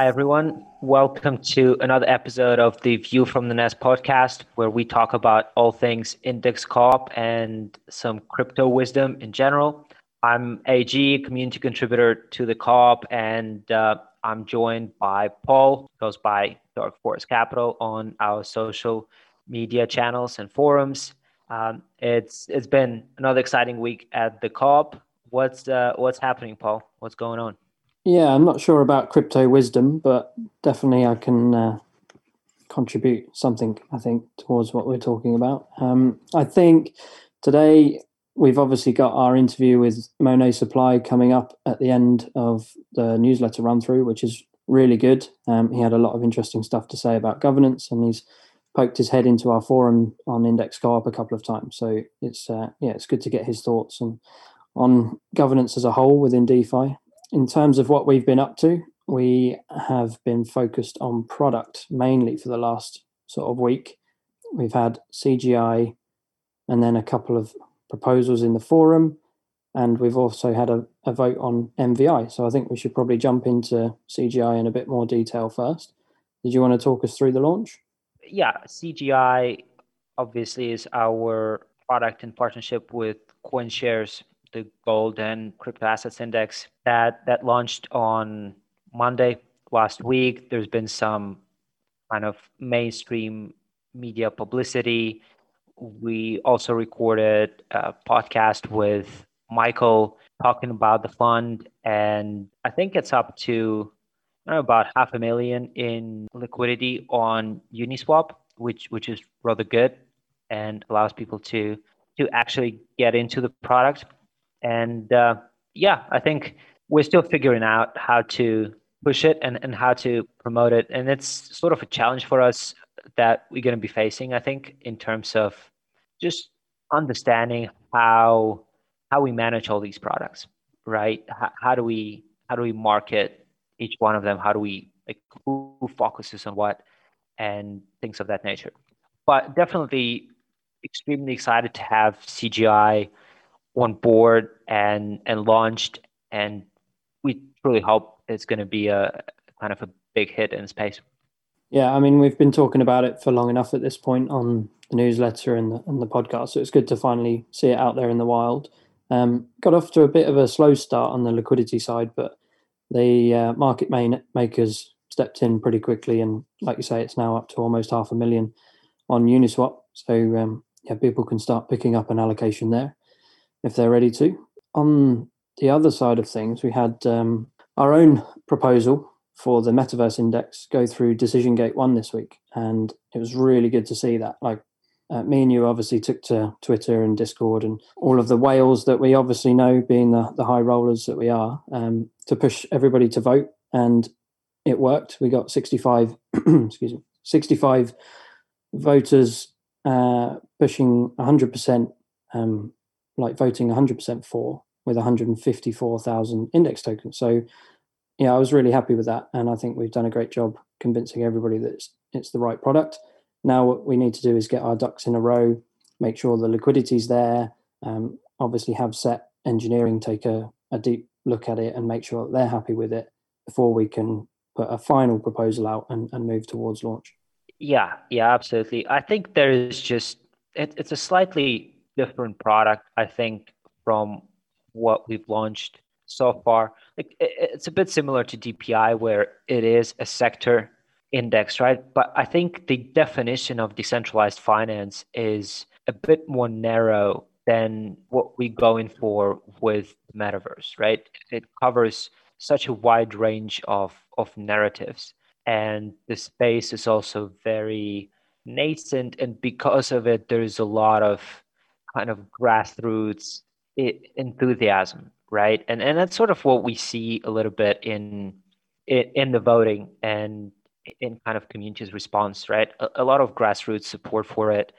Hi, everyone. Welcome to another episode of the View from the Nest podcast, where we talk about all things index co-op and some crypto wisdom in general. I'm AG, community contributor to the co-op, and uh, I'm joined by Paul, goes by Dark Forest Capital on our social media channels and forums. Um, it's it's been another exciting week at the co-op. What's uh, what's happening, Paul? What's going on? Yeah, I'm not sure about crypto wisdom, but definitely I can uh, contribute something, I think, towards what we're talking about. Um, I think today we've obviously got our interview with Monet Supply coming up at the end of the newsletter run through, which is really good. Um, he had a lot of interesting stuff to say about governance, and he's poked his head into our forum on Index Co-op a couple of times. So it's uh, yeah, it's good to get his thoughts and on governance as a whole within DeFi in terms of what we've been up to, we have been focused on product mainly for the last sort of week. We've had CGI and then a couple of proposals in the forum, and we've also had a, a vote on MVI. So I think we should probably jump into CGI in a bit more detail first. Did you want to talk us through the launch? Yeah, CGI obviously is our product in partnership with CoinShares the gold and crypto assets index that that launched on Monday last week. There's been some kind of mainstream media publicity. We also recorded a podcast with Michael talking about the fund, and I think it's up to know, about half a million in liquidity on Uniswap, which which is rather good and allows people to to actually get into the product. And uh, yeah, I think we're still figuring out how to push it and, and how to promote it. And it's sort of a challenge for us that we're going to be facing, I think, in terms of just understanding how how we manage all these products, right? How, how do we how do we market each one of them? How do we like who focuses on what and things of that nature? But definitely extremely excited to have CGI on board and and launched, and we truly hope it's going to be a kind of a big hit in space. Yeah, I mean, we've been talking about it for long enough at this point on the newsletter and the, and the podcast, so it's good to finally see it out there in the wild. Um, got off to a bit of a slow start on the liquidity side, but the uh, market main makers stepped in pretty quickly, and like you say, it's now up to almost half a million on Uniswap. So um, yeah, people can start picking up an allocation there if they're ready to. On the other side of things, we had um, our own proposal for the Metaverse Index go through Decision Gate 1 this week. And it was really good to see that. Like, uh, me and you obviously took to Twitter and Discord and all of the whales that we obviously know, being the, the high rollers that we are, um, to push everybody to vote. And it worked. We got 65, excuse me, 65 voters uh, pushing 100% um, like voting 100% for with 154,000 index tokens. So, yeah, I was really happy with that. And I think we've done a great job convincing everybody that it's, it's the right product. Now, what we need to do is get our ducks in a row, make sure the liquidity's there, um, obviously have set engineering take a, a deep look at it and make sure that they're happy with it before we can put a final proposal out and, and move towards launch. Yeah, yeah, absolutely. I think there is just it, it's a slightly different product, I think, from what we've launched so far. Like it's a bit similar to DPI, where it is a sector index, right? But I think the definition of decentralized finance is a bit more narrow than what we go in for with metaverse, right? It covers such a wide range of of narratives, and the space is also very nascent, and because of it, there's a lot of kind of grassroots enthusiasm, right? And and that's sort of what we see a little bit in in, in the voting and in kind of community's response, right? A, a lot of grassroots support for it,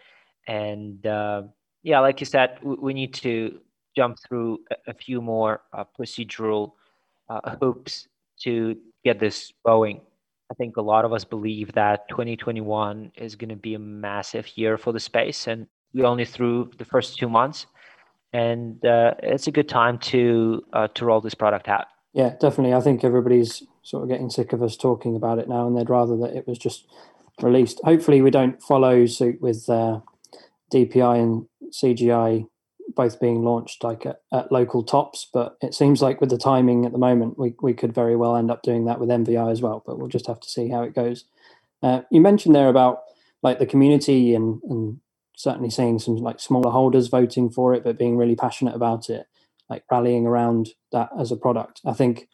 and uh, yeah, like you said, we, we, need to jump through a, a few more uh, procedural uh, hoops to get this going. I think a lot of us believe that 2021 is going to be a massive year for the space, and we only through the first two months, and uh, it's a good time to uh, to roll this product out. Yeah, definitely. I think everybody's sort of getting sick of us talking about it now, and they'd rather that it was just released. Hopefully, we don't follow suit with uh, DPI and CGI both being launched like at, at, local tops. But it seems like with the timing at the moment, we we could very well end up doing that with MVI as well. But we'll just have to see how it goes. Uh, you mentioned there about like the community and and certainly seeing some like smaller holders voting for it, but being really passionate about it, like rallying around that as a product. I think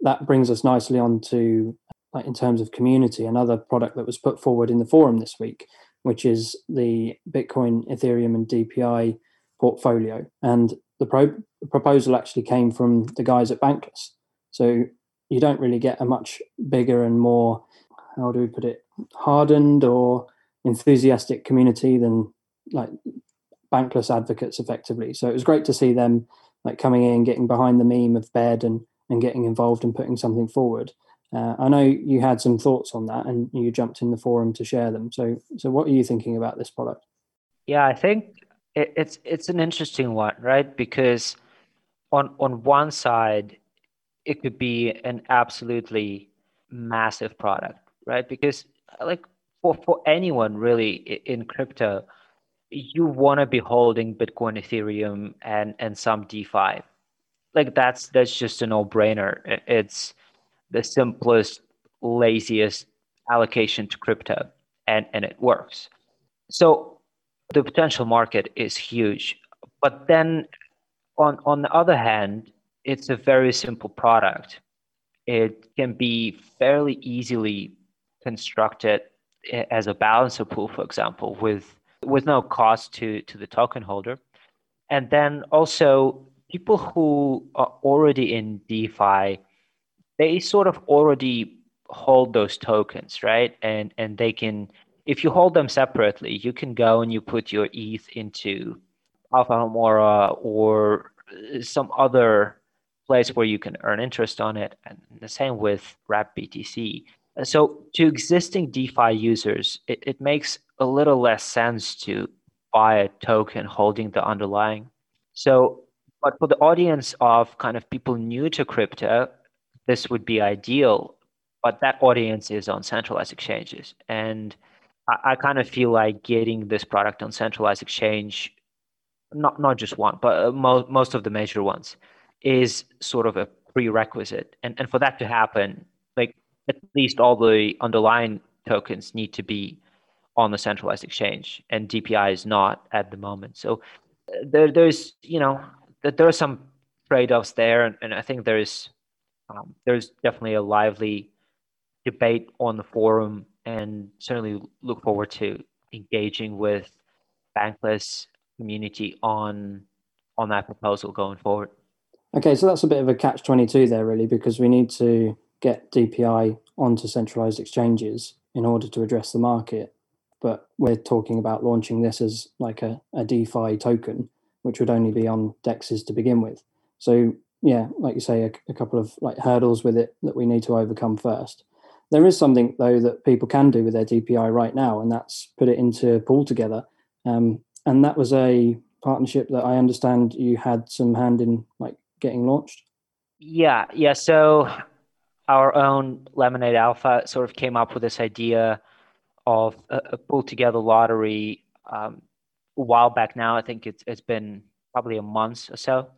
that brings us nicely on to like in terms of community, another product that was put forward in the forum this week, which is the Bitcoin, Ethereum, and DPI portfolio. And the, pro- the proposal actually came from the guys at Bankless. So you don't really get a much bigger and more, how do we put it, hardened or enthusiastic community than like Bankless advocates effectively. So it was great to see them like coming in, getting behind the meme of bed and and getting involved and putting something forward. Uh, I know you had some thoughts on that, and you jumped in the forum to share them. So, so what are you thinking about this product? Yeah, I think it, it's it's an interesting one, right? Because on on one side, it could be an absolutely massive product, right? Because like for for anyone really in crypto, you want to be holding Bitcoin, Ethereum, and and some DeFi. Like that's that's just a no brainer. It's the simplest, laziest allocation to crypto, and and it works. So the potential market is huge. But then on, on the other hand, it's a very simple product. It can be fairly easily constructed as a balancer pool, for example, with with no cost to, to the token holder. And then also people who are already in DeFi, they sort of already hold those tokens, right? And and they can if you hold them separately, you can go and you put your ETH into Alpha Homora or some other place where you can earn interest on it. And the same with Wrap BTC. So to existing DeFi users, it, it makes a little less sense to buy a token holding the underlying. So, but for the audience of kind of people new to crypto, this would be ideal. But that audience is on centralized exchanges. And I, I kind of feel like getting this product on centralized exchange, not not just one, but uh, mo- most of the major ones, is sort of a prerequisite. And and for that to happen, like at least all the underlying tokens need to be on the centralized exchange, and DPI is not at the moment. So there there's you know there are some trade-offs there, and, and I think there's um, there's definitely a lively debate on the forum and certainly look forward to engaging with bankless community on on that proposal going forward. Okay, so that's a bit of a catch twenty two there, really, because we need to get DPI onto centralized exchanges in order to address the market. But we're talking about launching this as like a, a DeFi token, which would only be on dexes to begin with. So yeah, like you say, a, a couple of like hurdles with it that we need to overcome first. There is something though that people can do with their DPI right now, and that's put it into PoolTogether. Um, and that was a partnership that I understand you had some hand in, like getting launched. Yeah, yeah. So our own Lemonade Alpha sort of came up with this idea of a, a PoolTogether lottery um, a while back now. I think it's it's been probably a month or so,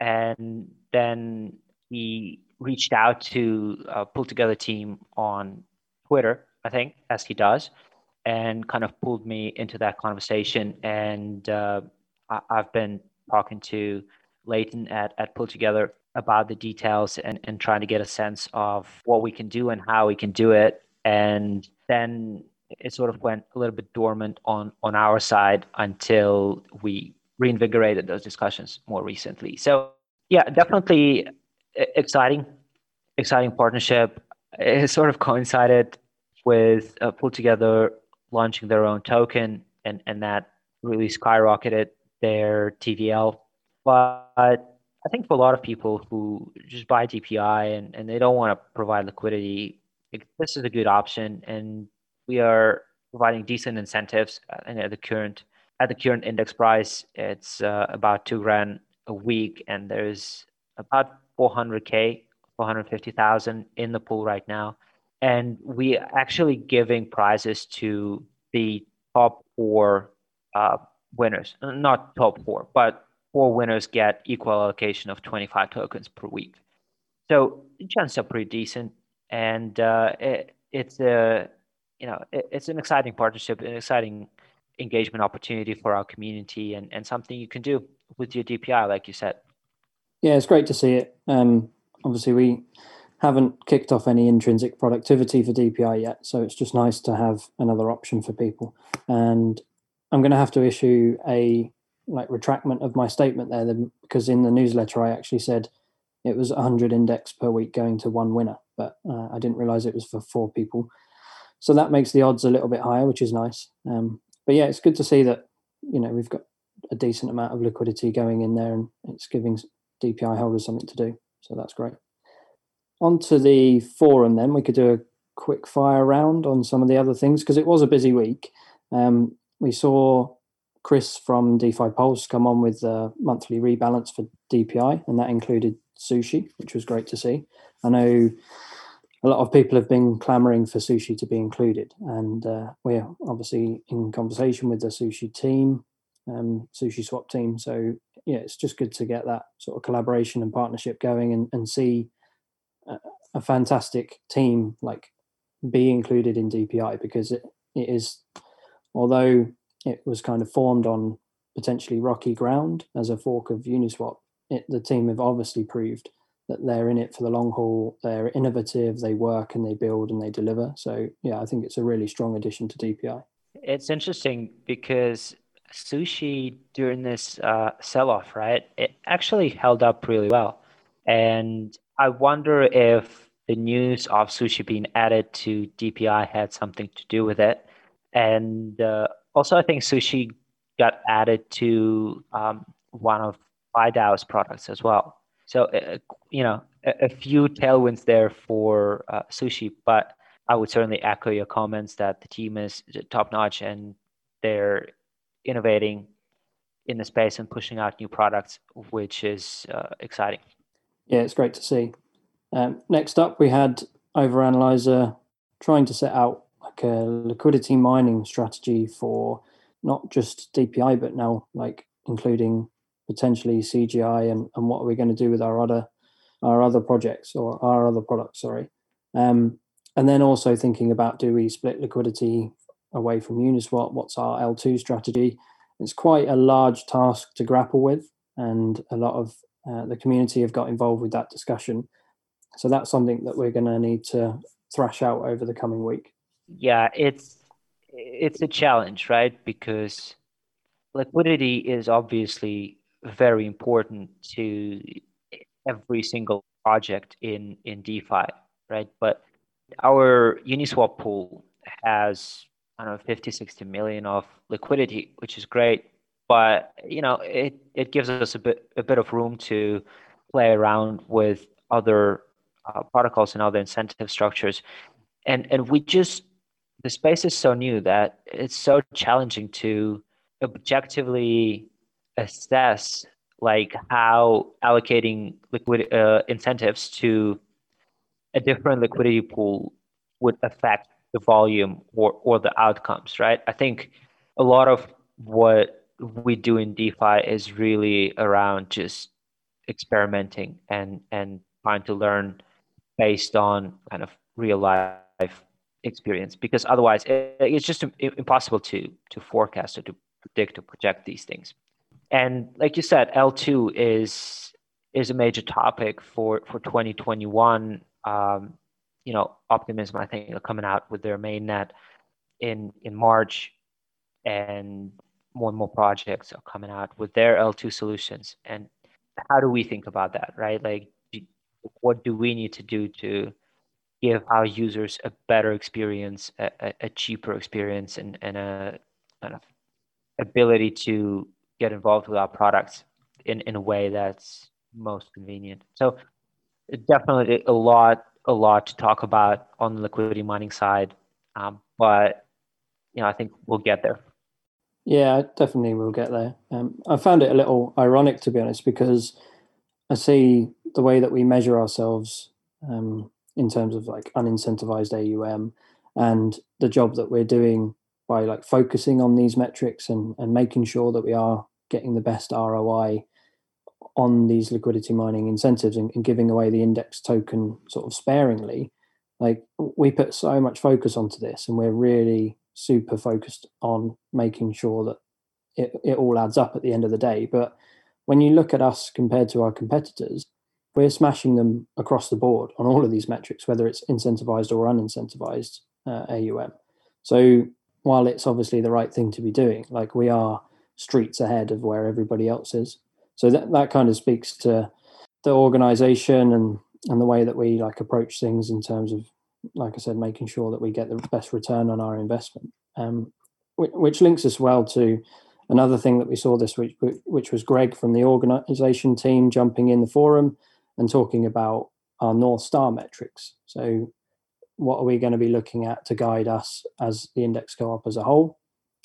and then we reached out to uh, PoolTogether team on Twitter, I think, as he does, and kind of pulled me into that conversation. And uh, I- have been talking to Leighton at, at PoolTogether about the details and, and trying to get a sense of what we can do and how we can do it. And then it sort of went a little bit dormant on, on our side until we reinvigorated those discussions more recently. So yeah, definitely exciting, exciting partnership. It sort of coincided with uh, PoolTogether launching their own token, and and that really skyrocketed their TVL. But I think for a lot of people who just buy DPI and, and they don't want to provide liquidity, this is a good option, and we are providing decent incentives. And at the current at the current index price, it's uh, about two grand a week, and there's about 400k 450,000 in the pool right now. And we are actually giving prizes to the top four uh, winners, not top four, but four winners get equal allocation of 25 tokens per week. So the chances are pretty decent, and uh, it, it's a you know it, it's an exciting partnership, an exciting engagement opportunity for our community, and, and something you can do with your DPI, like you said. Yeah, it's great to see it. Um, obviously, we haven't kicked off any intrinsic productivity for DPI yet, so it's just nice to have another option for people. And I'm going to have to issue a like retractment of my statement there because in the newsletter I actually said it was 100 index per week going to one winner, but uh, I didn't realize it was for four people. So that makes the odds a little bit higher, which is nice. Um, but yeah, it's good to see that you know we've got a decent amount of liquidity going in there, and it's giving DPI holders something to do. So that's great. On to the forum, then we could do a quick fire round on some of the other things because it was a busy week. Um, we saw Chris from DeFi Pulse come on with a monthly rebalance for DPI, and that included sushi, which was great to see. I know a lot of people have been clamoring for sushi to be included, and uh, we're obviously in conversation with the sushi team, um, sushi swap team. So yeah, it's just good to get that sort of collaboration and partnership going, and, and see a, a fantastic team like be included in DPI because it, it is, although it was kind of formed on potentially rocky ground as a fork of Uniswap. It, the team have obviously proved that they're in it for the long haul. They're innovative, they work and they build and they deliver. So yeah, I think it's a really strong addition to DPI. It's interesting because sushi during this uh, sell-off, right? It actually held up really well, and I wonder if the news of sushi being added to DPI had something to do with it. And uh, also, I think sushi got added to um, one of PieDAO's products as well. So, uh, you know, a, a, few tailwinds there for uh, sushi, but I would certainly echo your comments that the team is top notch and they're innovating in the space and pushing out new products, which is uh, exciting. Yeah, it's great to see. Um, next up, we had Overanalyzer trying to set out like a liquidity mining strategy for not just DPI, but now like including potentially CGI and, and what are we going to do with our other our other projects or our other products, sorry. Um, and then also thinking about do we split liquidity away from Uniswap? What's our L2 strategy? It's quite a large task to grapple with, and a lot of uh, the community have got involved with that discussion. So that's something that we're going to need to thrash out over the coming week. Yeah, it's it's a challenge, right? Because liquidity is obviously very important to every single project in in DeFi, right? But our Uniswap pool has I don't know 50, 60 million of liquidity, which is great. But you know, it it gives us a bit a bit of room to play around with other uh, protocols and other incentive structures, and and we just the space is so new that it's so challenging to objectively assess like how allocating liquid uh, incentives to a different liquidity pool would affect the volume or, or the outcomes right? I think a lot of what we do in defi is really around just experimenting and and trying to learn based on kind of real life experience because otherwise it, it's just impossible to to forecast or to predict or project these things and like you said l2 is is a major topic for for 2021 um, you know optimism i think are coming out with their main net in in march and more and more projects are coming out with their l2 solutions. And how do we think about that right? Like what do we need to do to give our users a better experience, a, a cheaper experience, and, and a kind of ability to get involved with our products in, in a way that's most convenient. So definitely a lot a lot to talk about on the liquidity mining side, um, but you know I think we'll get there. Yeah, definitely we'll get there. Um, I found it a little ironic to be honest because I see the way that we measure ourselves um, in terms of like unincentivized AUM and the job that we're doing by like focusing on these metrics and, and making sure that we are getting the best ROI on these liquidity mining incentives and, and, giving away the index token sort of sparingly like we put so much focus onto this and we're really super focused on making sure that it, it all adds up at the end of the day. But when you look at us compared to our competitors we're smashing them across the board on all of these metrics whether it's incentivized or unincentivized uh, aum so while it's obviously the right thing to be doing like we are streets ahead of where everybody else is. So that that kind of speaks to the organization and and the way that we like approach things in terms of like i said making sure that we get the best return on our investment. Um, which, which, links us well to another thing that we saw this week which was greg from the organization team jumping in the forum and talking about our north star metrics. So what are we going to be looking at to guide us as the index co-op as a whole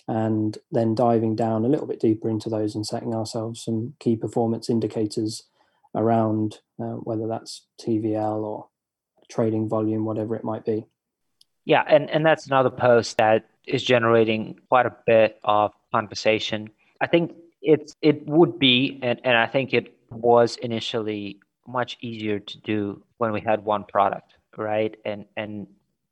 and then diving down a little bit deeper into those and setting ourselves some key performance indicators around uh, whether that's TVL or trading volume, whatever it might be. Yeah, and, and that's another post that is generating quite a bit of conversation. I think it's it would be, and, and I think it was initially much easier to do when we had one product, right? And and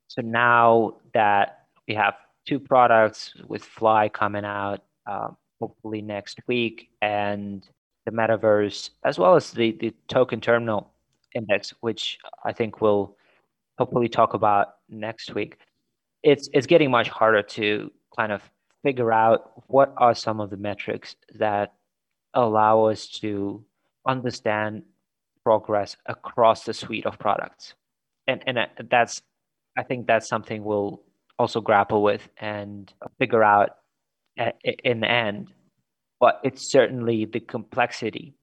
so now that we have two products with FLI coming out um, hopefully next week, and the metaverse, as well as the, the token terminal index, which I think we'll hopefully talk about next week. It's it's getting much harder to kind of figure out what are some of the metrics that allow us to understand progress across the suite of products. And and that's I think that's something we'll also grapple with and figure out in the end. But it's certainly the complexity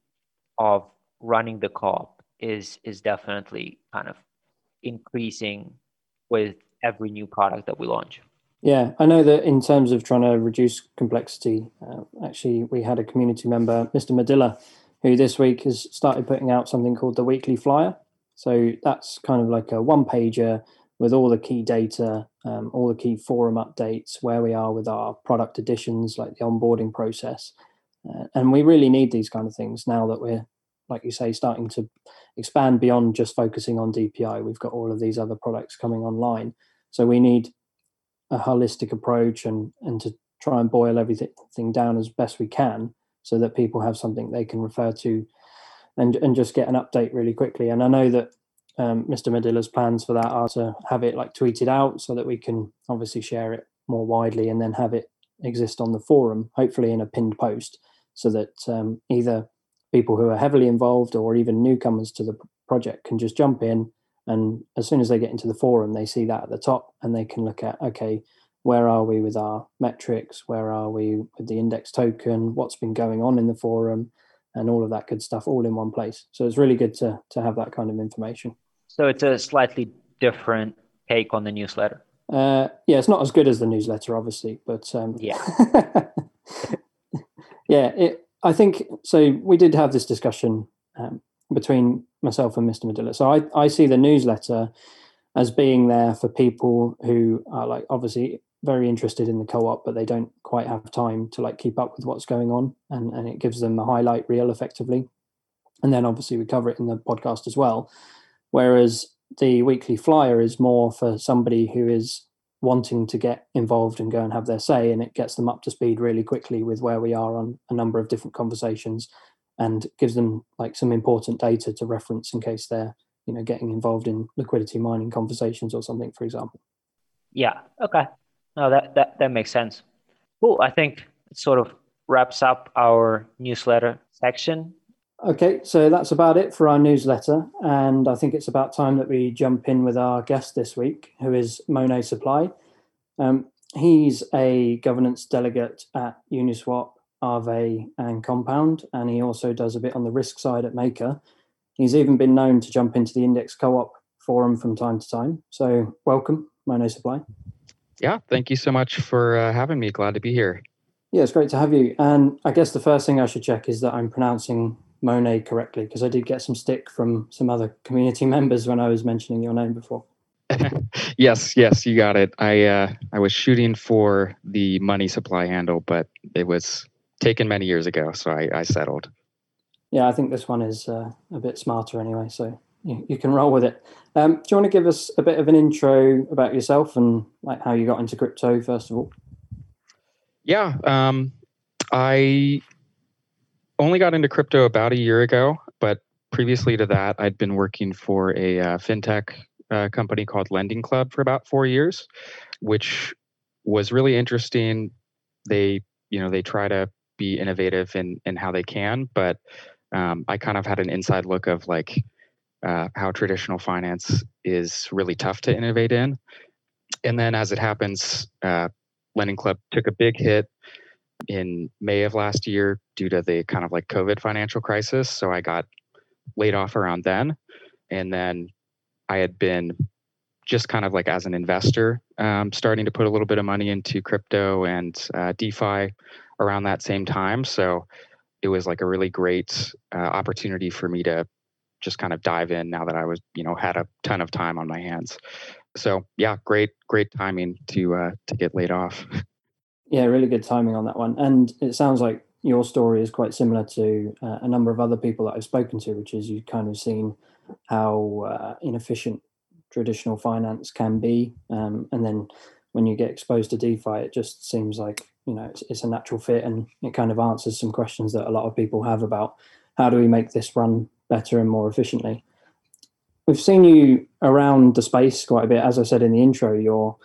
of running the co-op is is definitely kind of increasing with every new product that we launch. Yeah, I know that in terms of trying to reduce complexity, uh, actually, we had a community member, Mr. Madilla, who this week has started putting out something called the Weekly Flyer. So that's kind of like a one pager with all the key data, um, all the key forum updates, where we are with our product additions, like the onboarding process. Uh, and we really need these kind of things now that we're, like you say, starting to expand beyond just focusing on DPI. We've got all of these other products coming online. So we need a holistic approach and, and to try and boil everything down as best we can so that people have something they can refer to and, and just get an update really quickly. And I know that um, Mr. Madilla's plans for that are to have it like tweeted out so that we can obviously share it more widely and then have it exist on the forum, hopefully in a pinned post, so that um, either people who are heavily involved or even newcomers to the project can just jump in and as soon as they get into the forum they see that at the top and they can look at okay where are we with our metrics where are we with the index token what's been going on in the forum and all of that good stuff all in one place so it's really good to to have that kind of information so it's a slightly different take on the newsletter. Uh, yeah, it's not as good as the newsletter, obviously, but um, yeah, yeah. It, I think so. We did have this discussion um, between myself and Mr. Madilla. So I, I see the newsletter as being there for people who are like obviously very interested in the co-op, but they don't quite have time to like keep up with what's going on, and and it gives them a highlight reel effectively. And then obviously we cover it in the podcast as well. Whereas the weekly flyer is more for somebody who is wanting to get involved and go and have their say, and it gets them up to speed really quickly with where we are on a number of different conversations and gives them like some important data to reference in case they're you know getting involved in liquidity mining conversations or something for example yeah okay no that that, that makes sense cool i think it sort of wraps up our newsletter section Okay, so that's about it for our newsletter. And I think it's about time that we jump in with our guest this week, who is Monet Supply. Um, he's a governance delegate at Uniswap, Aave, and Compound, and he also does a bit on the risk side at Maker. He's even been known to jump into the Index Co op forum from time to time. So, welcome, Monet Supply. Yeah, thank you so much for uh, having me. Glad to be here. Yeah, it's great to have you. And I guess the first thing I should check is that I'm pronouncing Monet correctly because I did get some stick from some other community members when I was mentioning your name before. yes, yes, you got it. I uh, I was shooting for the money supply handle, but it was taken many years ago, so I, I settled. Yeah, I think this one is uh, a bit smarter anyway, so you, can roll with it. Um, do you want to give us a bit of an intro about yourself and like how you got into crypto first of all? Yeah, um, I only got into crypto about a year ago, but previously to that, I'd been working for a uh, fintech uh, company called Lending Club for about four years, which was really interesting. They, you know, they try to be innovative in in how they can, but um, I kind of had an inside look of like uh, how traditional finance is really tough to innovate in. And then, as it happens, uh, Lending Club took a big hit in May of last year due to the kind of like COVID financial crisis. So I got laid off around then. And then I had been just kind of like as an investor, um, starting to put a little bit of money into crypto and uh, DeFi around that same time. So it was like a really great uh, opportunity for me to just kind of dive in now that I was, you know, had a ton of time on my hands. So yeah, great, great timing to uh, to get laid off. Yeah, really good timing on that one. And it sounds like your story is quite similar to uh, a number of other people that I've spoken to, which is you've kind of seen how uh, inefficient traditional finance can be, um, and then when you get exposed to DeFi, it just seems like you know it's, it's a natural fit, and it kind of answers some questions that a lot of people have about how do we make this run better and more efficiently. We've seen you around the space quite a bit. As I said in the intro, you're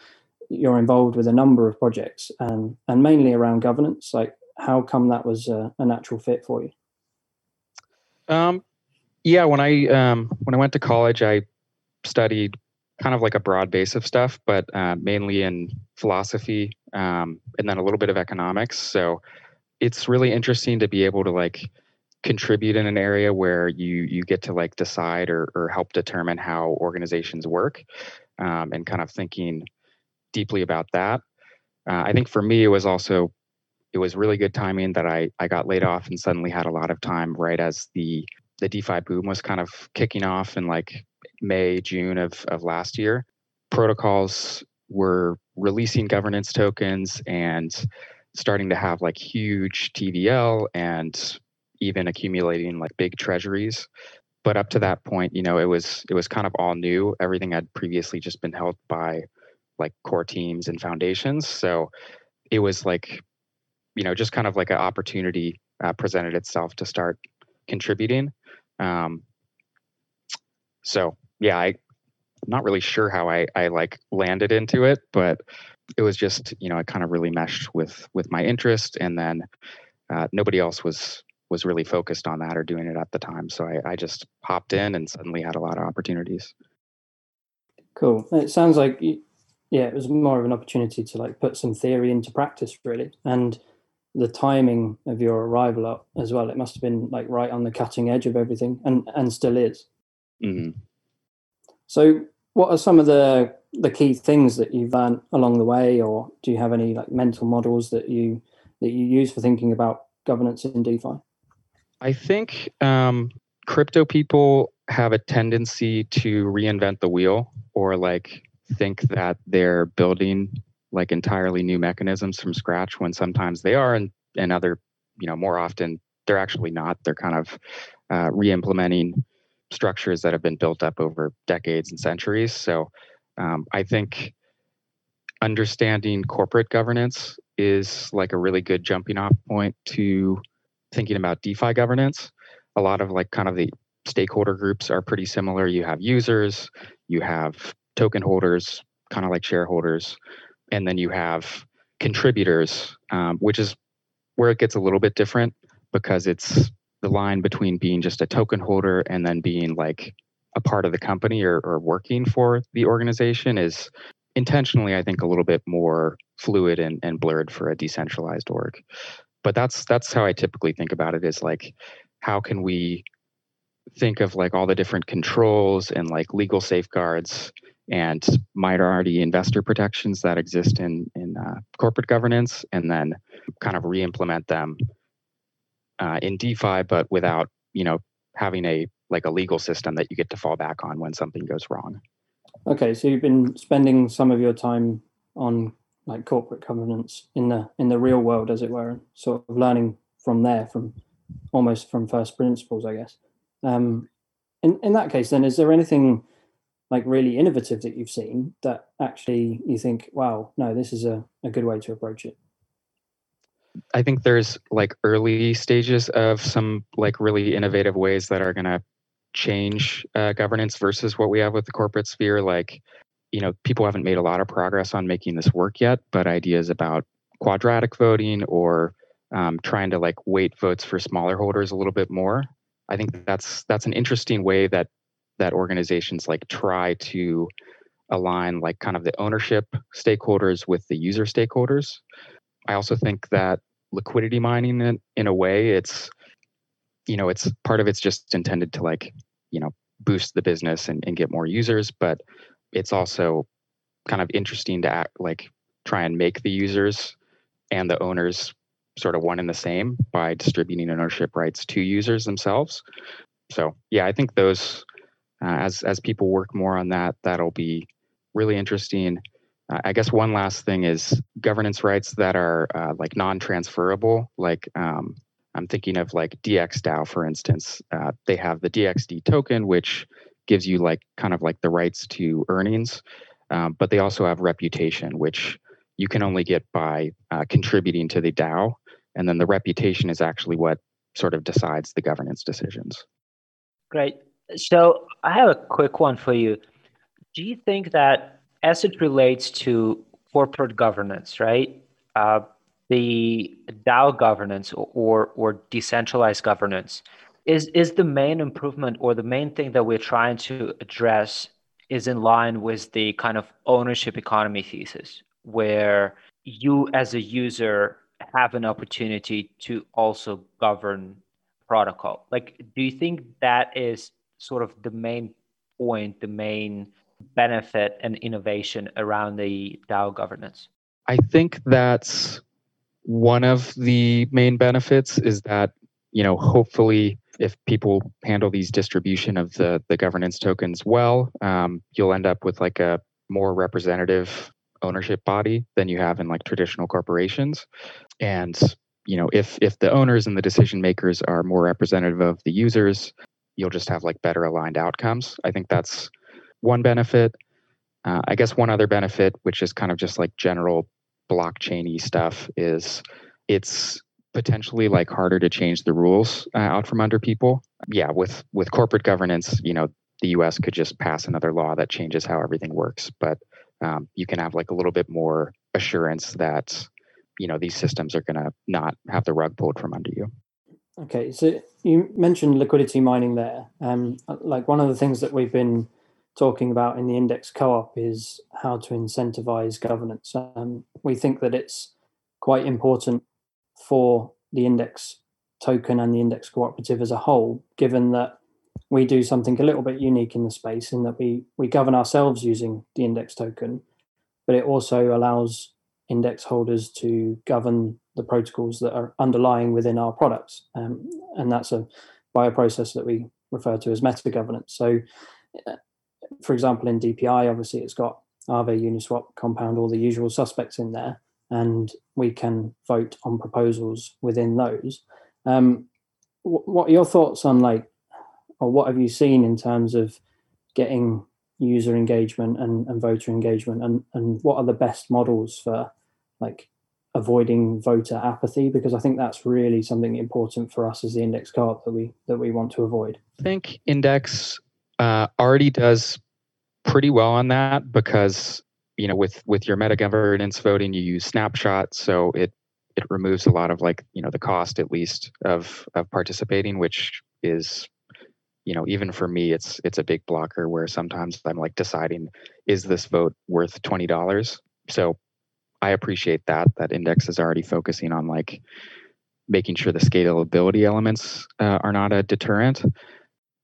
you're involved with a number of projects and and mainly around governance. Like, how come that was a, a natural fit for you? Um, yeah, when I um, when I went to college, I studied kind of like a broad base of stuff, but uh, mainly in philosophy um, and then a little bit of economics. So it's really interesting to be able to like contribute in an area where you you get to like decide or, or help determine how organizations work um, and kind of thinking deeply about that. Uh, i think for me it was also it was really good timing that i i got laid off and suddenly had a lot of time right as the the defi boom was kind of kicking off in like may june of of last year. Protocols were releasing governance tokens and starting to have like huge tvl and even accumulating like big treasuries. But up to that point you know it was it was kind of all new. Everything had previously just been held by like core teams and foundations. So it was like you know just kind of like an opportunity uh, presented itself to start contributing. Um, so yeah i i'm not really sure how i i like landed into it but it was just you know it kind of really meshed with with my interest. And then uh, nobody else was was really focused on that or doing it at the time. So I, I just popped in and suddenly had a lot of opportunities. Cool. It sounds like yeah, it was more of an opportunity to like put some theory into practice, really, and the timing of your arrival as well. It must have been like right on the cutting edge of everything, and and still is. Mm-hmm. So, what are some of the the key things that you've learned along the way, or do you have any like mental models that you that you use for thinking about governance in DeFi? I think um, crypto people have a tendency to reinvent the wheel or like think that they're building like entirely new mechanisms from scratch when sometimes they are and, and other, you know, more often they're actually not. They're kind of uh, re-implementing structures that have been built up over decades and centuries. So um, I think understanding corporate governance is like a really good jumping off point to thinking about DeFi governance, a lot of like kind of the stakeholder groups are pretty similar. You have users, you have token holders, kind of like shareholders, and then you have contributors, um, which is where it gets a little bit different because it's the line between being just a token holder and then being like a part of the company or, or working for the organization is intentionally, I think, a little bit more fluid and, and blurred for a decentralized org but that's that's how I typically think about it is like how can we think of like all the different controls and like legal safeguards and minority investor protections that exist in in uh, corporate governance and then kind of re-implement them uh, in DeFi, but without you know having a like a legal system that you get to fall back on when something goes wrong. Okay, so you've been spending some of your time on like corporate governance in the in the real world, as it were, and sort of learning from there, from almost from first principles, I guess. Um, in in that case, then, is there anything like really innovative that you've seen that actually you think, wow, no, this is a, a good way to approach it? I think there's like early stages of some like really innovative ways that are going to change uh, governance versus what we have with the corporate sphere. Like, you know, people haven't made a lot of progress on making this work yet, but ideas about quadratic voting or um, trying to like weight votes for smaller holders a little bit more. I think that's that's an interesting way that that organizations like try to align like kind of the ownership stakeholders with the user stakeholders. I also think that liquidity mining in, in a way it's you know it's part of it's just intended to like you know boost the business and, and get more users but it's also kind of interesting to act like try and make the users and the owners sort of one and the same by distributing ownership rights to users themselves so yeah i think those uh, as as people work more on that that'll be really interesting uh, i guess one last thing is governance rights that are uh, like non-transferable like um, I'm thinking of like DXDAO, for instance. Uh, they have the DXD token, which gives you like kind of like the rights to earnings, um, but they also have reputation, which you can only get by uh, contributing to the DAO. And then the reputation is actually what sort of decides the governance decisions. Great. So I have a quick one for you. Do you think that as it relates to corporate governance, right? Uh, the DAO governance or, or decentralized governance is, is the main improvement or the main thing that we're trying to address is in line with the kind of ownership economy thesis, where you as a user have an opportunity to also govern protocol. Like, do you think that is sort of the main point, the main benefit and innovation around the DAO governance? I think that's one of the main benefits is that you know hopefully if people handle these distribution of the the governance tokens well um, you'll end up with like a more representative ownership body than you have in like traditional corporations. And you know if if the owners and the decision makers are more representative of the users you'll just have like better aligned outcomes. I think that's one benefit. Uh, i guess one other benefit which is kind of just like general blockchainy stuff is it's potentially like harder to change the rules uh, out from under people. Yeah, with with corporate governance, you know, the U.S. could just pass another law that changes how everything works, but um, you can have like a little bit more assurance that you know these systems are going to not have the rug pulled from under you. Okay, so you mentioned liquidity mining there. Um, like one of the things that we've been talking about in the index co-op is how to incentivize governance. Um, we think that it's quite important for the index token and the index cooperative as a whole, given that we do something a little bit unique in the space in that we we govern ourselves using the index token, but it also allows index holders to govern the protocols that are underlying within our products, um, and that's a by a process that we refer to as meta governance. So uh, for example, in DPI, obviously it's got Aave, Uniswap, Compound, all the usual suspects in there, and we can vote on proposals within those. Um, what are your thoughts on like, or what have you seen in terms of getting user engagement and, and voter engagement, and and what are the best models for like avoiding voter apathy? Because I think that's really something important for us as the index co-op that we that we want to avoid. I think index uh, already does pretty well on that because you know with with your meta governance voting you use snapshot so it it removes a lot of like you know the cost at least of of participating which is you know even for me it's it's a big blocker where sometimes i'm like deciding is this vote worth $20 so i appreciate that that index is already focusing on like making sure the scalability elements uh, are not a deterrent.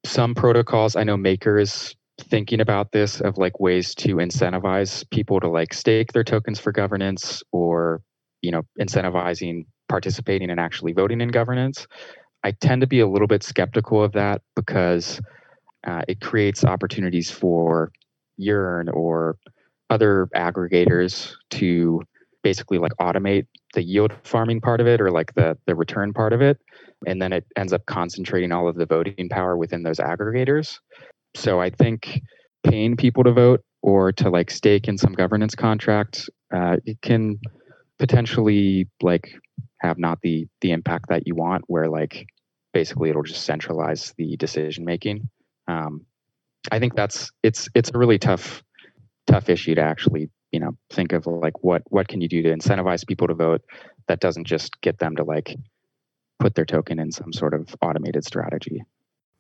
Some protocols i know maker is thinking about this of like ways to incentivize people to like stake their tokens for governance or you know incentivizing participating and actually voting in governance. I tend to be a little bit skeptical of that because uh, it creates opportunities for Yearn or other aggregators to basically like automate the yield farming part of it or like the the return part of it. And then it ends up concentrating all of the voting power within those aggregators so i think paying people to vote or to like stake in some governance contract uh, it can potentially like have not the the impact that you want where like basically it'll just centralize the decision making. Um, i think that's it's it's a really tough tough issue to actually you know think of like what what can you do to incentivize people to vote that doesn't just get them to like put their token in some sort of automated strategy.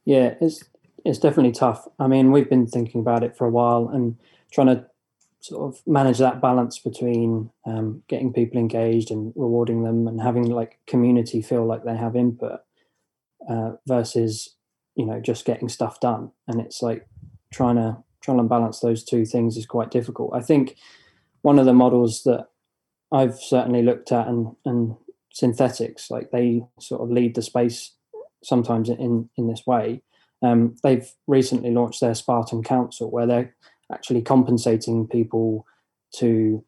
Yeah it's it's definitely tough. I mean we've been thinking about it for a while and trying to sort of manage that balance between um, getting people engaged and rewarding them and having like community feel like they have input uh, versus you know just getting stuff done. And it's like trying to trying to balance those two things is quite difficult. I think one of the models that I've certainly looked at and, and Synthetix like they sort of lead the space sometimes in, in this way. Um, they've recently launched their Spartan Council where they're actually compensating people to,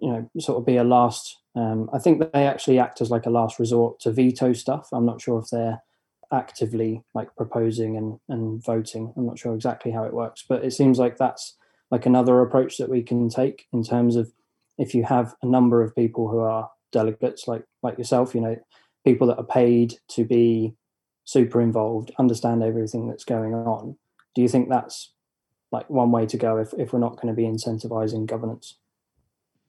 you know, sort of be a last. Um, I think they actually act as like a last resort to veto stuff. I'm not sure if they're actively like proposing and, and voting. I'm not sure exactly how it works, but it seems like that's like another approach that we can take in terms of if you have a number of people who are delegates like like yourself you know people that are paid to be super involved understand everything that's going on do you think that's like one way to go if, if we're not going to be incentivizing governance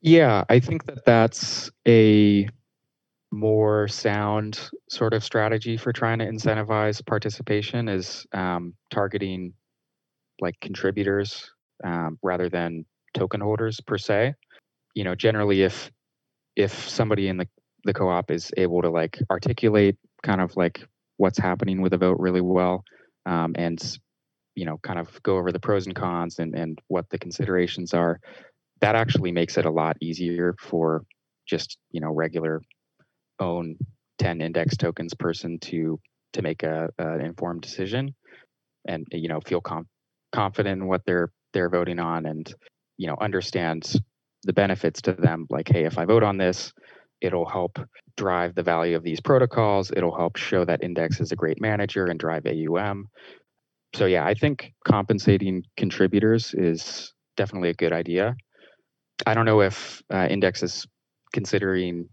yeah i think that that's a more sound sort of strategy for trying to incentivize participation is um, targeting like contributors um, rather than token holders per se. You know, generally, if if somebody in the the co-op is able to like articulate kind of like what's happening with the vote really well, um, and you know, kind of go over the pros and cons and and what the considerations are, that actually makes it a lot easier for just you know regular own 10 index tokens person to to make a, informed decision and you know feel com- confident in what they're they're voting on and you know understand the benefits to them like hey if i vote on this it'll help drive the value of these protocols it'll help show that index is a great manager and drive aum so yeah i think compensating contributors is definitely a good idea. I don't know if uh, index is considering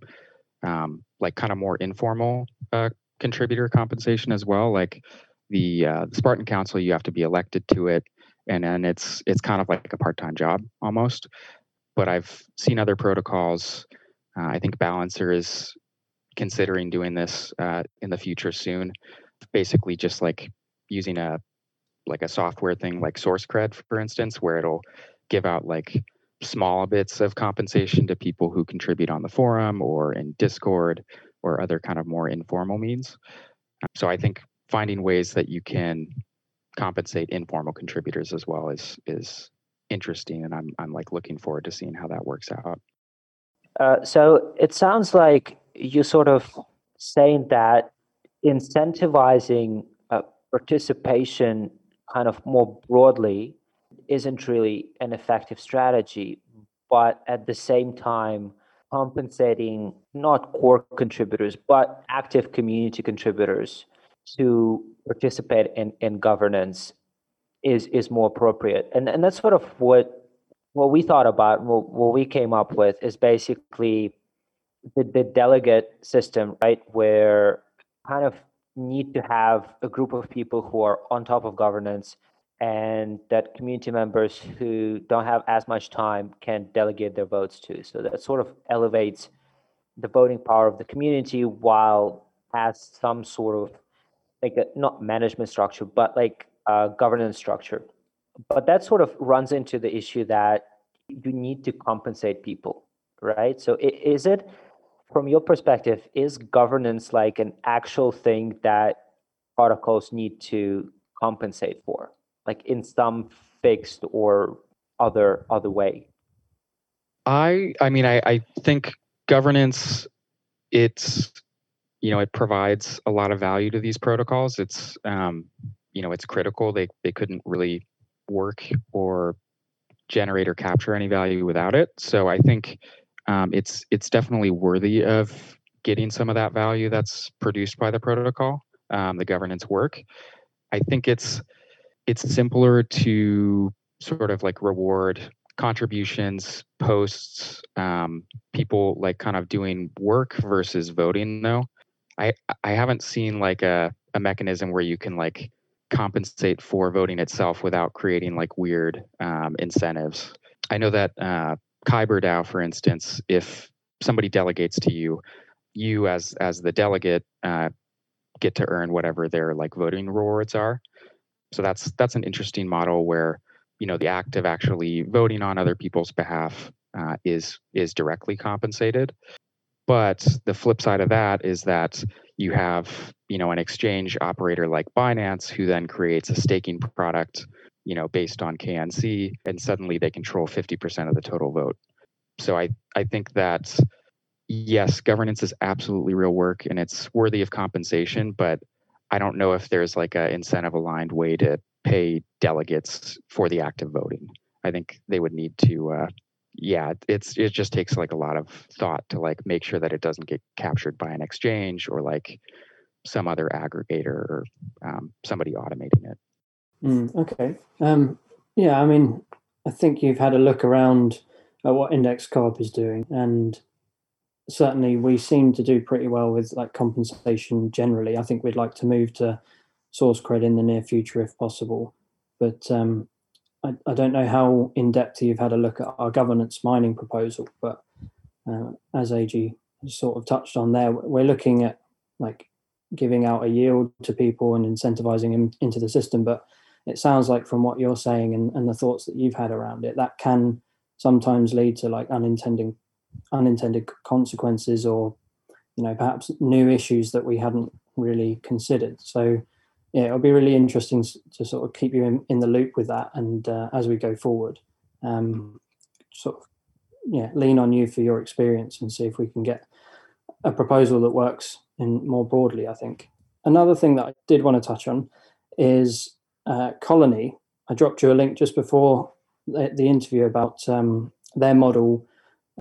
um, like kind of more informal uh, contributor compensation as well like the, uh, the spartan council you have to be elected to it and then it's it's kind of like a part-time job almost. But i've seen other protocols uh, i think balancer is considering doing this uh, in the future soon basically just like using a like a software thing like SourceCred for instance where it'll give out like small bits of compensation to people who contribute on the forum or in discord or other kind of more informal means so i think finding ways that you can compensate informal contributors as well is is interesting, and I'm I'm like looking forward to seeing how that works out. Uh, so it sounds like you're sort of saying that incentivizing uh, participation kind of more broadly isn't really an effective strategy, but at the same time compensating not core contributors but active community contributors to participate in, in governance is is more appropriate. And and that's sort of what what we thought about, what, what we came up with is basically the, the delegate system, right? Where kind of need to have a group of people who are on top of governance and that community members who don't have as much time can delegate their votes to. So that sort of elevates the voting power of the community while has some sort of like a, not management structure, but like a governance structure. But that sort of runs into the issue that you need to compensate people, right? So is it, from your perspective, is governance like an actual thing that protocols need to compensate for, like in some fixed or other other way? I I mean I, I think governance it's you know it provides a lot of value to these protocols. It's um, you know it's critical. They they couldn't really work or generate or capture any value without it. So I think um, it's it's definitely worthy of getting some of that value that's produced by the protocol, um, the governance work. I think it's it's simpler to sort of like reward contributions, posts, um, people like kind of doing work versus voting though. I I haven't seen like a, a mechanism where you can like compensate for voting itself without creating like weird um, incentives. I know that uh, for instance, if somebody delegates to you, you as as the delegate uh, get to earn whatever their like voting rewards are. So that's that's an interesting model where you know the act of actually voting on other people's behalf uh, is is directly compensated. But the flip side of that is that you have you know an exchange operator like Binance who then creates a staking product you know based on KNC and suddenly they control 50% of the total vote. So I I think that yes, governance is absolutely real work and it's worthy of compensation, but I don't know if there's like a incentive aligned way to pay delegates for the act of voting. I think they would need to uh, yeah, it's it just takes like a lot of thought to like make sure that it doesn't get captured by an exchange or like some other aggregator or um, somebody automating it. Mm, okay. Um, yeah, I mean, I think you've had a look around at what Index Co-op is doing, and certainly we seem to do pretty well with like compensation generally. I think we'd like to move to SourceCred in the near future if possible, but um, I, I don't know how in depth you've had a look at our governance mining proposal, but uh, as AG sort of touched on there, we're looking at like giving out a yield to people and incentivizing them into the system. But it sounds like from what you're saying and, and the thoughts that you've had around it, that can sometimes lead to like unintended unintended consequences or you know perhaps new issues that we hadn't really considered. So yeah, it'll be really interesting to sort of keep you in, in the loop with that, and uh, as we go forward, um, sort of yeah, lean on you for your experience and see if we can get a proposal that works in more broadly. I think another thing that I did want to touch on is uh, Colony. I dropped you a link just before the, the interview about um, their model.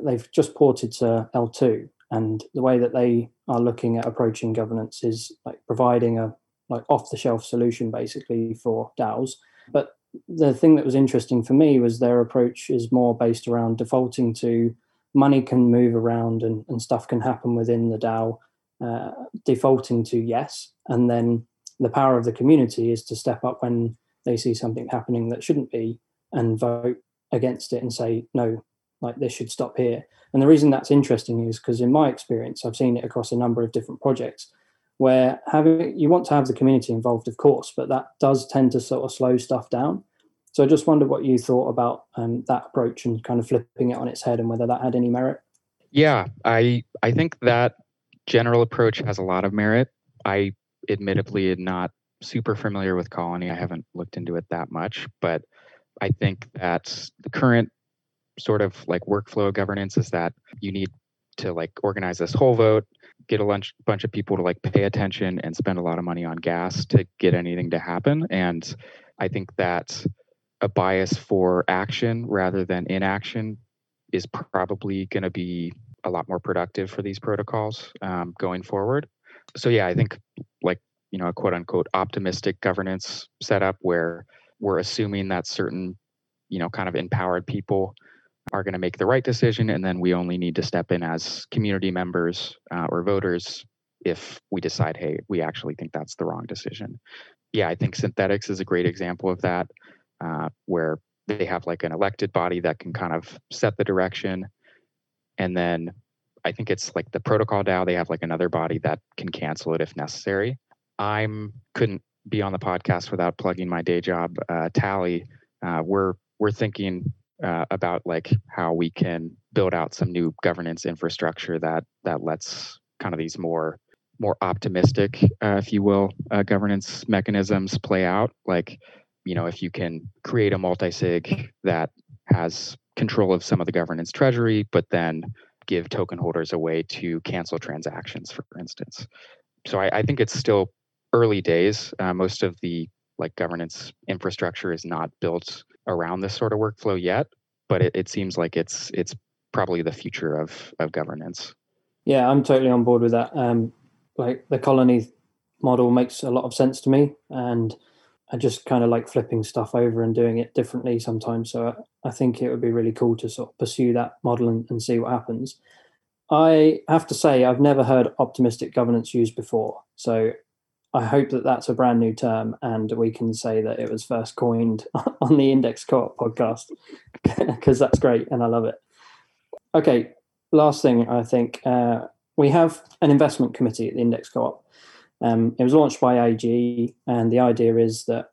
They've just ported to L2, and the way that they are looking at approaching governance is like providing a like off the shelf solution basically for DAOs. But the thing that was interesting for me was their approach is more based around defaulting to money can move around and, and stuff can happen within the DAO, uh, defaulting to yes. And then the power of the community is to step up when they see something happening that shouldn't be and vote against it and say, no, like this should stop here. And the reason that's interesting is because in my experience, I've seen it across a number of different projects where having you want to have the community involved, of course, but that does tend to sort of slow stuff down. So I just wondered what you thought about um, that approach and kind of flipping it on its head, and whether that had any merit. Yeah, I I think that general approach has a lot of merit. I admittedly am not super familiar with Colony. I haven't looked into it that much, but I think that the current sort of like workflow governance is that you need to like organize this whole vote get a lunch, bunch of people to like pay attention and spend a lot of money on gas to get anything to happen. And I think that a bias for action rather than inaction is probably going to be a lot more productive for these protocols um, going forward. So yeah, I think like you know a quote unquote optimistic governance setup where we're assuming that certain you know kind of empowered people are going to make the right decision, and then we only need to step in as community members uh, or voters if we decide, hey, we actually think that's the wrong decision. Yeah, I think Synthetix is a great example of that, uh, where they have like an elected body that can kind of set the direction, and then I think it's like the protocol DAO. They have like another body that can cancel it if necessary. I'm couldn't be on the podcast without plugging my day job, uh, Tally. Uh, we're we're thinking uh, about like how we can build out some new governance infrastructure that that lets kind of these more more optimistic, uh, if you will, uh, governance mechanisms play out. Like, you know, if you can create a multi-sig that has control of some of the governance treasury, but then give token holders a way to cancel transactions, for instance. So I, I think it's still early days. Uh, most of the like governance infrastructure is not built around this sort of workflow yet, but it, it seems like it's it's probably the future of of governance. Yeah, I'm totally on board with that. Um, like the colony model makes a lot of sense to me, and I just kind of like flipping stuff over and doing it differently sometimes. So I, I think it would be really cool to sort of pursue that model and, and see what happens. I have to say, I've never heard optimistic governance used before. So I hope that that's a brand new term and we can say that it was first coined on the Index Co op podcast because that's great and I love it. Okay, last thing I think uh, we have an investment committee at the Index Co op. Um, it was launched by AG, and the idea is that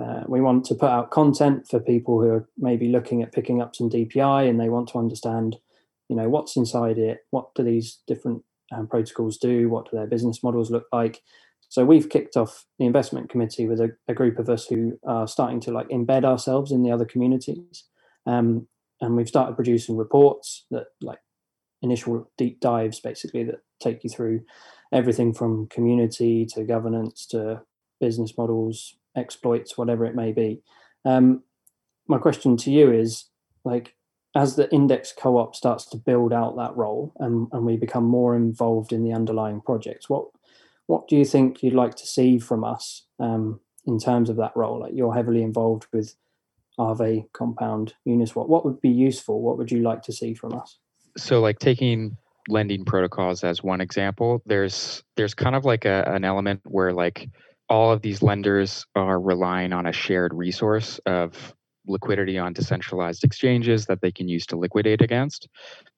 uh, we want to put out content for people who are maybe looking at picking up some DPI and they want to understand you know what's inside it what do these different um, protocols do what do their business models look like. So we've kicked off the investment committee with a, a group of us who are starting to like embed ourselves in the other communities. Um, and we've started producing reports that like initial deep dives basically that take you through everything from community to governance to business models exploits whatever it may be. Um, my question to you is like as the index co-op starts to build out that role and, and we become more involved in the underlying projects what what do you think you'd like to see from us um, in terms of that role? Like you're heavily involved with Aave compound uniswap. What would be useful? What would you like to see from us? So like taking lending protocols as one example there's there's kind of like a, an element where like all of these lenders are relying on a shared resource of liquidity on decentralized exchanges that they can use to liquidate against,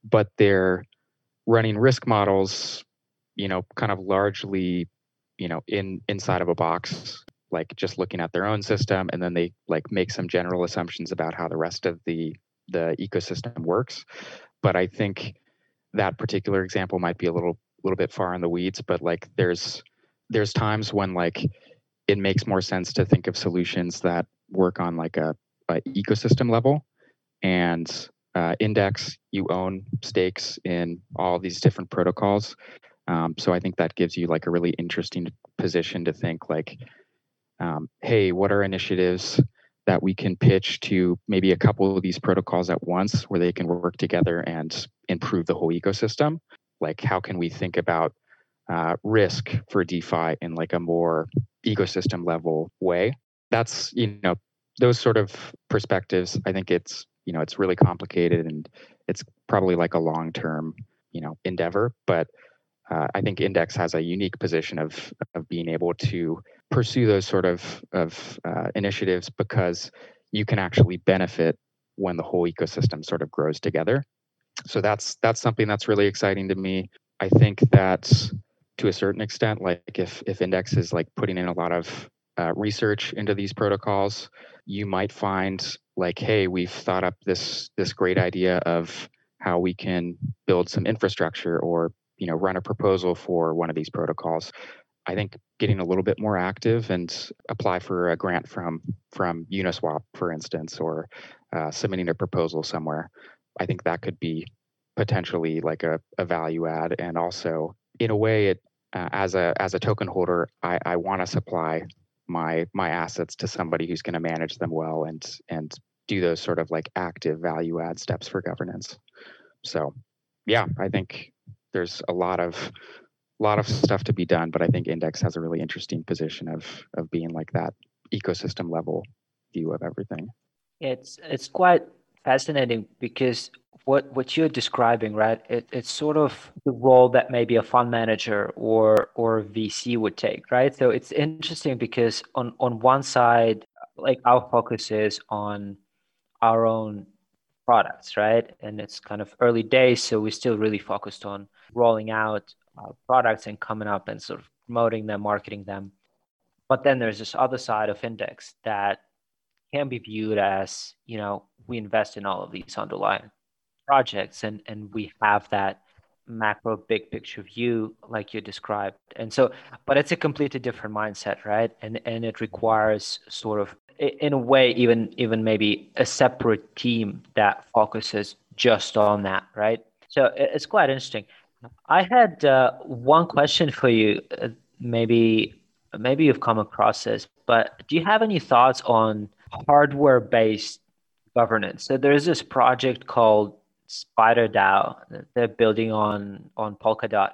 but they're running risk models, you know, kind of largely, you know, in inside of a box, like just looking at their own system, and then they like make some general assumptions about how the rest of the the ecosystem works. But I think that particular example might be a little little bit far in the weeds, but like there's there's times when like it makes more sense to think of solutions that work on like a uh, ecosystem level and uh, index you own stakes in all these different protocols. Um, so i think that gives you like a really interesting position to think like um, hey what are initiatives that we can pitch to maybe a couple of these protocols at once where they can work together and improve the whole ecosystem like how can we think about uh, risk for defi in like a more ecosystem level way that's you know those sort of perspectives, I think it's you know it's really complicated and it's probably like a long term you know endeavor. But uh, I think Index has a unique position of of being able to pursue those sort of of uh, initiatives because you can actually benefit when the whole ecosystem sort of grows together. So that's that's something that's really exciting to me. I think that to a certain extent, like if if Index is like putting in a lot of uh, research into these protocols, you might find like, hey, we've thought up this this great idea of how we can build some infrastructure or you know run a proposal for one of these protocols. I think getting a little bit more active and apply for a grant from from Uniswap, for instance, or uh, submitting a proposal somewhere. I think that could be potentially like a, a value add, and also in a way, it uh, as a as a token holder, I, I want to supply my my assets to somebody who's going to manage them well and and do those sort of like active value add steps for governance. So yeah i think there's a lot of lot of stuff to be done but i think index has a really interesting position of of being like that ecosystem level view of everything. It's it's quite fascinating because what what you're describing, right? It, it's sort of the role that maybe a fund manager or or VC would take, right? So it's interesting because on on one side, like our focus is on our own products, right? And it's kind of early days, so we're still really focused on rolling out products and coming up and sort of promoting them, marketing them. But then there's this other side of Index that can be viewed as, you know, we invest in all of these underlying projects and and we have that macro big picture view like you described and so but it's a completely different mindset right and and it requires sort of in a way even even maybe a separate team that focuses just on that right So it's quite interesting. I had uh, one question for you. Uh, maybe maybe you've come across this, but do you have any thoughts on hardware-based governance? So there is this project called Spider DAO that they're building on on Polkadot,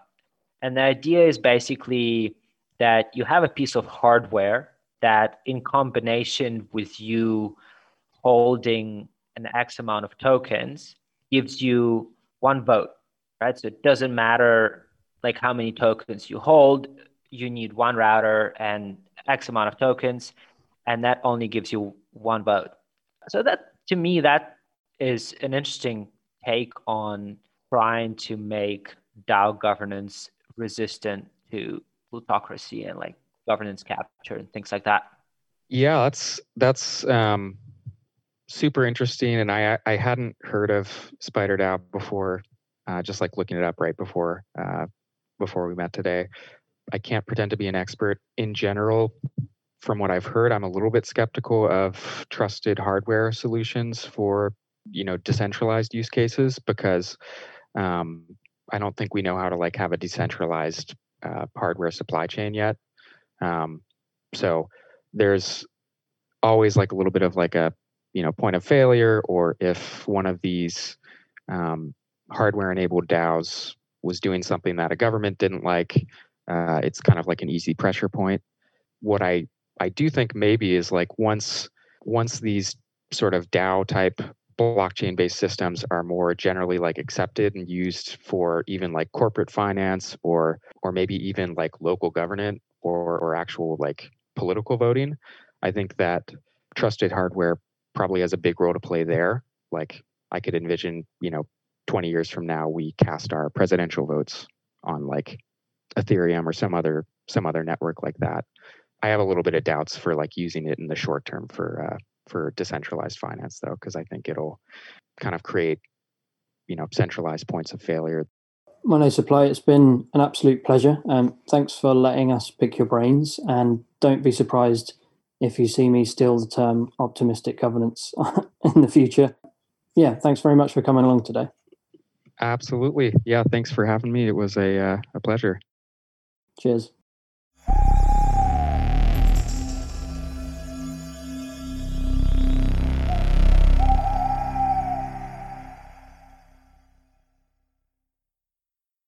and the idea is basically that you have a piece of hardware that, in combination with you holding an X amount of tokens, gives you one vote, right? So it doesn't matter like how many tokens you hold, you need one router and X amount of tokens, and that only gives you one vote. So that to me, that is an interesting take on trying to make DAO governance resistant to plutocracy and like governance capture and things like that. Yeah, that's that's um, super interesting, and I I hadn't heard of Spider DAO before. Uh, just like looking it up right before uh, before we met today. I can't pretend to be an expert in general. From what I've heard, I'm a little bit skeptical of trusted hardware solutions for you know decentralized use cases because um, I don't think we know how to like have a decentralized uh, hardware supply chain yet. Um, so there's always like a little bit of like a you know point of failure, or if one of these um, hardware enabled DAOs was doing something that a government didn't like, uh, it's kind of like an easy pressure point. What I I do think maybe is like once once these sort of DAO type blockchain based systems are more generally like accepted and used for even like corporate finance or or maybe even like local government or or actual like political voting i think that trusted hardware probably has a big role to play there. Like i could envision you know 20 years from now we cast our presidential votes on like ethereum or some other some other network like that i have a little bit of doubts for like using it in the short term for uh, for decentralized finance though because i think it'll kind of create you know centralized points of failure Monet Supply, it's been an absolute pleasure. Um, thanks for letting us pick your brains, and don't be surprised if you see me steal the term optimistic governance in the future. Yeah, thanks very much for coming along today. Absolutely. Yeah, thanks for having me. It was a uh, a pleasure. Cheers.